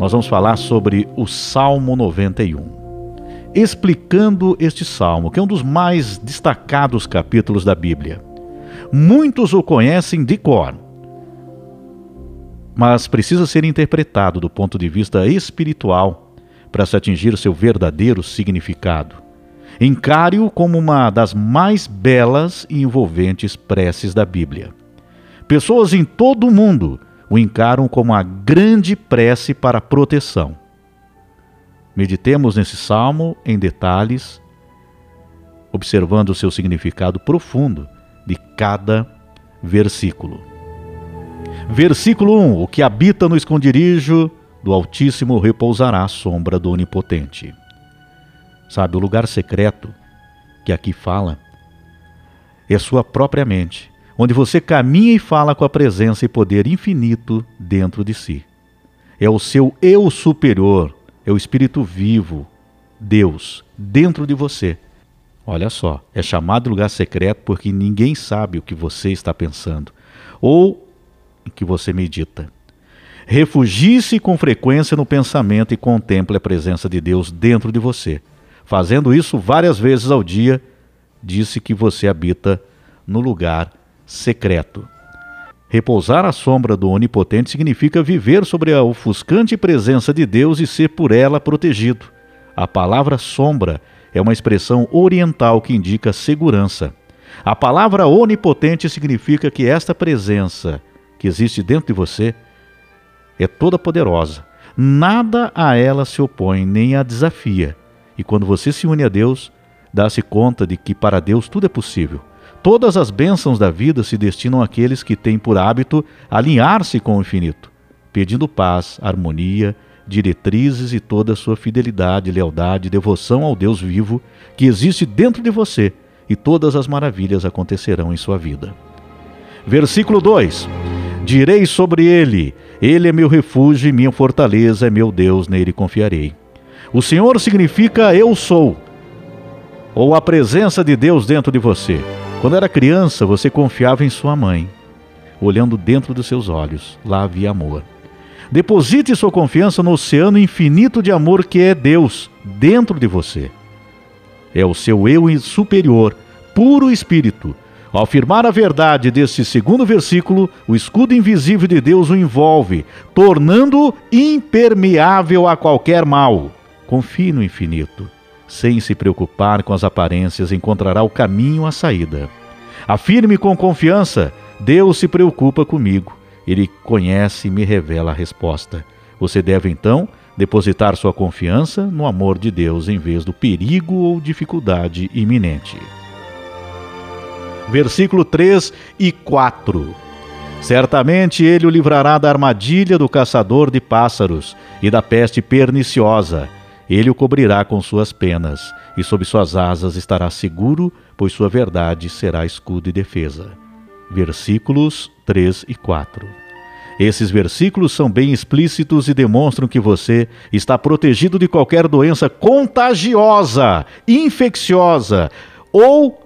nós vamos falar sobre o Salmo 91. Explicando este salmo, que é um dos mais destacados capítulos da Bíblia. Muitos o conhecem de cor, mas precisa ser interpretado do ponto de vista espiritual para se atingir seu verdadeiro significado. Encare-o como uma das mais belas e envolventes preces da Bíblia. Pessoas em todo o mundo o encaram como a grande prece para proteção. Meditemos nesse salmo em detalhes, observando o seu significado profundo de cada versículo. Versículo 1: O que habita no esconderijo do Altíssimo repousará à sombra do Onipotente. Sabe, o lugar secreto que aqui fala é sua própria mente, onde você caminha e fala com a presença e poder infinito dentro de si. É o seu eu superior, é o espírito vivo, Deus, dentro de você. Olha só, é chamado de lugar secreto porque ninguém sabe o que você está pensando ou o que você medita. Refugie-se com frequência no pensamento e contemple a presença de Deus dentro de você. Fazendo isso várias vezes ao dia, disse que você habita no lugar secreto. Repousar à sombra do Onipotente significa viver sobre a ofuscante presença de Deus e ser por ela protegido. A palavra sombra é uma expressão oriental que indica segurança. A palavra onipotente significa que esta presença que existe dentro de você é toda poderosa. Nada a ela se opõe nem a desafia. E quando você se une a Deus, dá-se conta de que para Deus tudo é possível. Todas as bênçãos da vida se destinam àqueles que têm por hábito alinhar-se com o infinito, pedindo paz, harmonia, diretrizes e toda a sua fidelidade, lealdade e devoção ao Deus vivo que existe dentro de você, e todas as maravilhas acontecerão em sua vida. Versículo 2: Direi sobre ele: Ele é meu refúgio e minha fortaleza, é meu Deus, nele confiarei. O Senhor significa eu sou, ou a presença de Deus dentro de você. Quando era criança, você confiava em sua mãe. Olhando dentro dos seus olhos, lá havia amor. Deposite sua confiança no oceano infinito de amor que é Deus dentro de você. É o seu eu superior, puro espírito. Ao afirmar a verdade desse segundo versículo, o escudo invisível de Deus o envolve, tornando-o impermeável a qualquer mal. Confie no infinito. Sem se preocupar com as aparências, encontrará o caminho à saída. Afirme com confiança: Deus se preocupa comigo. Ele conhece e me revela a resposta. Você deve então depositar sua confiança no amor de Deus em vez do perigo ou dificuldade iminente. Versículo 3 e 4. Certamente ele o livrará da armadilha do caçador de pássaros e da peste perniciosa ele o cobrirá com suas penas, e sob suas asas estará seguro, pois sua verdade será escudo e defesa. Versículos 3 e 4. Esses versículos são bem explícitos e demonstram que você está protegido de qualquer doença contagiosa, infecciosa ou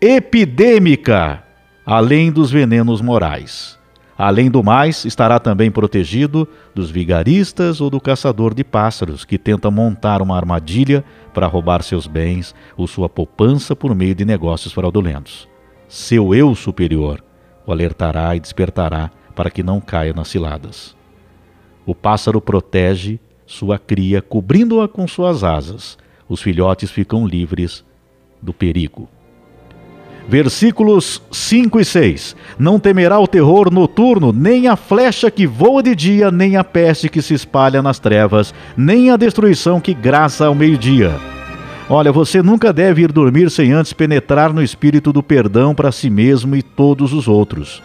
epidêmica, além dos venenos morais. Além do mais, estará também protegido dos vigaristas ou do caçador de pássaros que tenta montar uma armadilha para roubar seus bens ou sua poupança por meio de negócios fraudulentos. Seu eu superior o alertará e despertará para que não caia nas ciladas. O pássaro protege sua cria, cobrindo-a com suas asas. Os filhotes ficam livres do perigo. Versículos 5 e 6: Não temerá o terror noturno, nem a flecha que voa de dia, nem a peste que se espalha nas trevas, nem a destruição que graça ao meio-dia. Olha, você nunca deve ir dormir sem antes penetrar no espírito do perdão para si mesmo e todos os outros.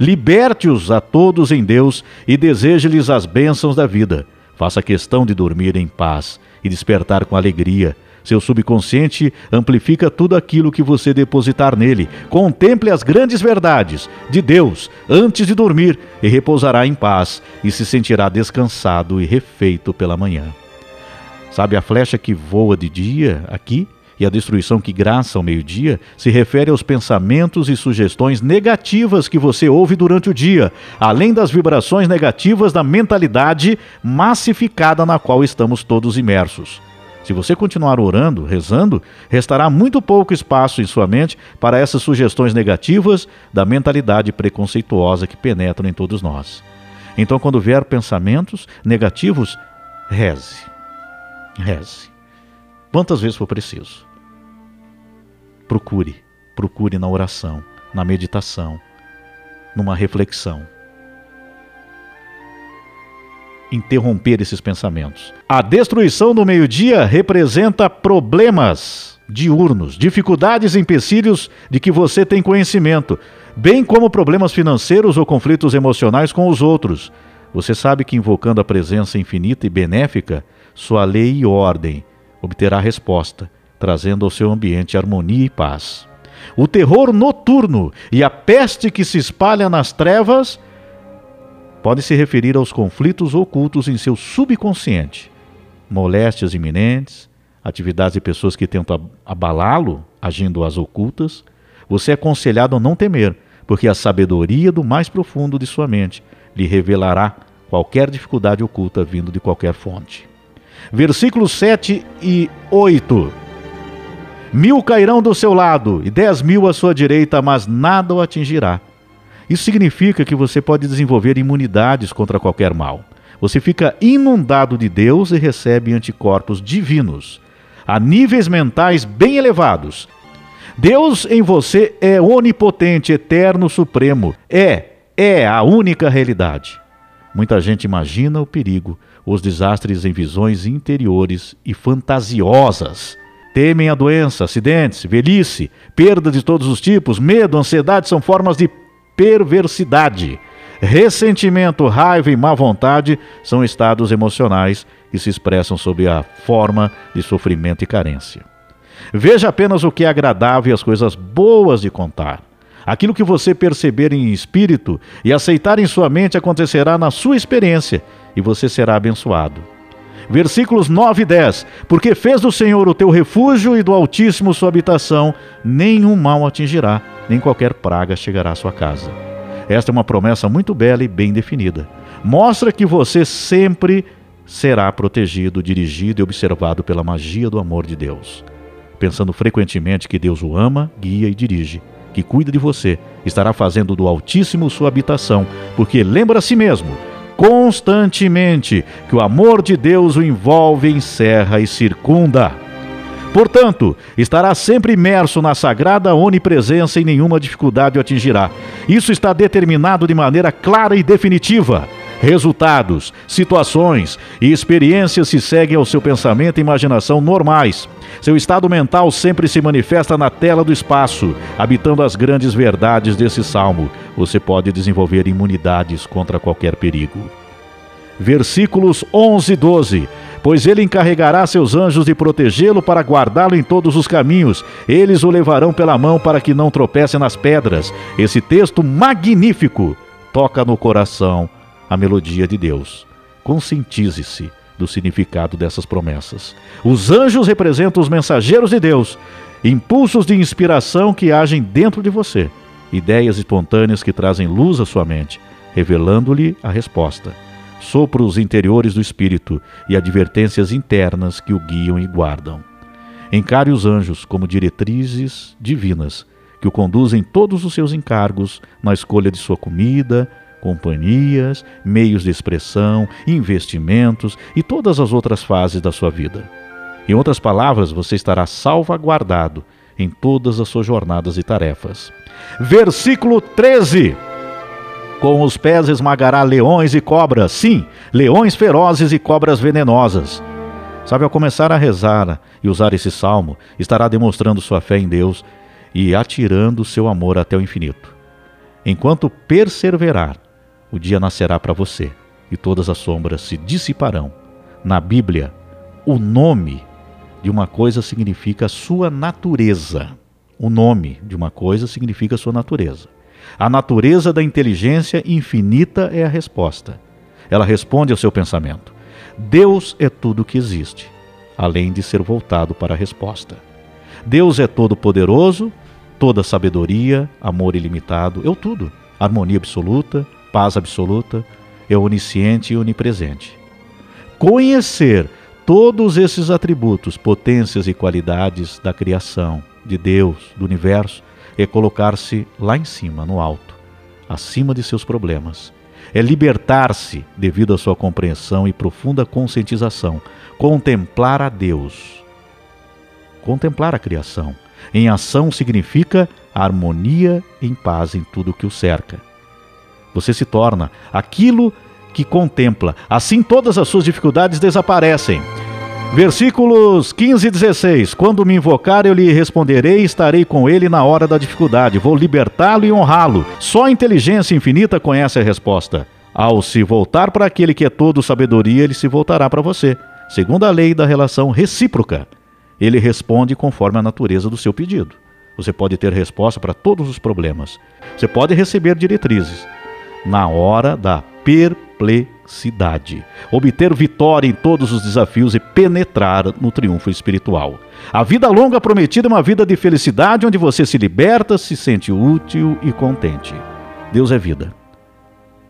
Liberte-os a todos em Deus e deseje-lhes as bênçãos da vida. Faça questão de dormir em paz e despertar com alegria seu subconsciente amplifica tudo aquilo que você depositar nele. Contemple as grandes verdades de Deus antes de dormir e repousará em paz e se sentirá descansado e refeito pela manhã. Sabe a flecha que voa de dia aqui E a destruição que graça ao meio-dia se refere aos pensamentos e sugestões negativas que você ouve durante o dia, além das vibrações negativas da mentalidade massificada na qual estamos todos imersos. Se você continuar orando, rezando, restará muito pouco espaço em sua mente para essas sugestões negativas da mentalidade preconceituosa que penetram em todos nós. Então, quando vier pensamentos negativos, reze. Reze. Quantas vezes for preciso. Procure, procure na oração, na meditação, numa reflexão. Interromper esses pensamentos. A destruição do meio-dia representa problemas diurnos, dificuldades e empecilhos de que você tem conhecimento, bem como problemas financeiros ou conflitos emocionais com os outros. Você sabe que invocando a presença infinita e benéfica, sua lei e ordem obterá resposta trazendo ao seu ambiente harmonia e paz. O terror noturno e a peste que se espalha nas trevas pode se referir aos conflitos ocultos em seu subconsciente, moléstias iminentes, atividades de pessoas que tentam abalá-lo, agindo às ocultas. Você é aconselhado a não temer, porque a sabedoria do mais profundo de sua mente lhe revelará qualquer dificuldade oculta vindo de qualquer fonte. Versículos 7 e 8. Mil cairão do seu lado e dez mil à sua direita, mas nada o atingirá. Isso significa que você pode desenvolver imunidades contra qualquer mal. Você fica inundado de Deus e recebe anticorpos divinos, a níveis mentais bem elevados. Deus em você é onipotente, eterno, supremo. É, é a única realidade. Muita gente imagina o perigo, os desastres em visões interiores e fantasiosas Temem a doença, acidentes, velhice, perda de todos os tipos, medo, ansiedade são formas de perversidade. Ressentimento, raiva e má vontade são estados emocionais que se expressam sob a forma de sofrimento e carência. Veja apenas o que é agradável e as coisas boas de contar. Aquilo que você perceber em espírito e aceitar em sua mente acontecerá na sua experiência e você será abençoado versículos 9 e 10. Porque fez do Senhor o teu refúgio e do Altíssimo sua habitação, nenhum mal atingirá, nem qualquer praga chegará à sua casa. Esta é uma promessa muito bela e bem definida. Mostra que você sempre será protegido, dirigido e observado pela magia do amor de Deus. Pensando frequentemente que Deus o ama, guia e dirige, que cuida de você, estará fazendo do Altíssimo sua habitação, porque lembra a si mesmo constantemente que o amor de Deus o envolve, encerra e circunda. Portanto, estará sempre imerso na sagrada onipresença e nenhuma dificuldade o atingirá. Isso está determinado de maneira clara e definitiva. Resultados, situações e experiências se seguem ao seu pensamento e imaginação normais. Seu estado mental sempre se manifesta na tela do espaço, habitando as grandes verdades desse salmo. Você pode desenvolver imunidades contra qualquer perigo. Versículos 11 e 12 pois ele encarregará seus anjos de protegê-lo para guardá-lo em todos os caminhos. Eles o levarão pela mão para que não tropece nas pedras. Esse texto magnífico toca no coração a melodia de Deus. Conscientize-se do significado dessas promessas. Os anjos representam os mensageiros de Deus, impulsos de inspiração que agem dentro de você, ideias espontâneas que trazem luz à sua mente, revelando-lhe a resposta. Sopros interiores do espírito e advertências internas que o guiam e guardam. Encare os anjos como diretrizes divinas que o conduzem em todos os seus encargos na escolha de sua comida, companhias, meios de expressão, investimentos e todas as outras fases da sua vida. Em outras palavras, você estará salvaguardado em todas as suas jornadas e tarefas. Versículo 13. Com os pés esmagará leões e cobras, sim, leões ferozes e cobras venenosas. Sabe, ao começar a rezar e usar esse salmo, estará demonstrando sua fé em Deus e atirando seu amor até o infinito. Enquanto perseverar o dia nascerá para você e todas as sombras se dissiparão. Na Bíblia, o nome de uma coisa significa sua natureza. O nome de uma coisa significa sua natureza. A natureza da inteligência infinita é a resposta. Ela responde ao seu pensamento. Deus é tudo que existe, além de ser voltado para a resposta. Deus é todo poderoso, toda sabedoria, amor ilimitado, eu tudo, harmonia absoluta, paz absoluta, é onisciente e onipresente. Conhecer todos esses atributos, potências e qualidades da criação, de Deus, do universo, é colocar-se lá em cima, no alto, acima de seus problemas. É libertar-se devido à sua compreensão e profunda conscientização, contemplar a Deus. Contemplar a criação. Em ação significa harmonia em paz em tudo que o cerca. Você se torna aquilo que contempla. Assim todas as suas dificuldades desaparecem. Versículos 15 e 16: Quando me invocar, eu lhe responderei estarei com ele na hora da dificuldade. Vou libertá-lo e honrá-lo. Só a inteligência infinita conhece a resposta. Ao se voltar para aquele que é todo sabedoria, ele se voltará para você, segundo a lei da relação recíproca. Ele responde conforme a natureza do seu pedido. Você pode ter resposta para todos os problemas. Você pode receber diretrizes na hora da perplexidade, obter vitória em todos os desafios e penetrar no triunfo espiritual. A vida longa prometida é uma vida de felicidade onde você se liberta, se sente útil e contente. Deus é vida.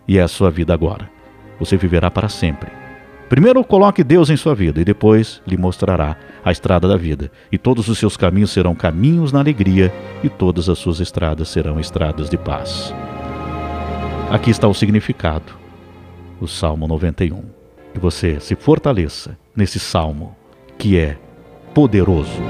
E é a sua vida agora. Você viverá para sempre. Primeiro coloque Deus em sua vida e depois lhe mostrará a estrada da vida. E todos os seus caminhos serão caminhos na alegria e todas as suas estradas serão estradas de paz. Aqui está o significado, o Salmo 91. Que você se fortaleça nesse salmo que é poderoso.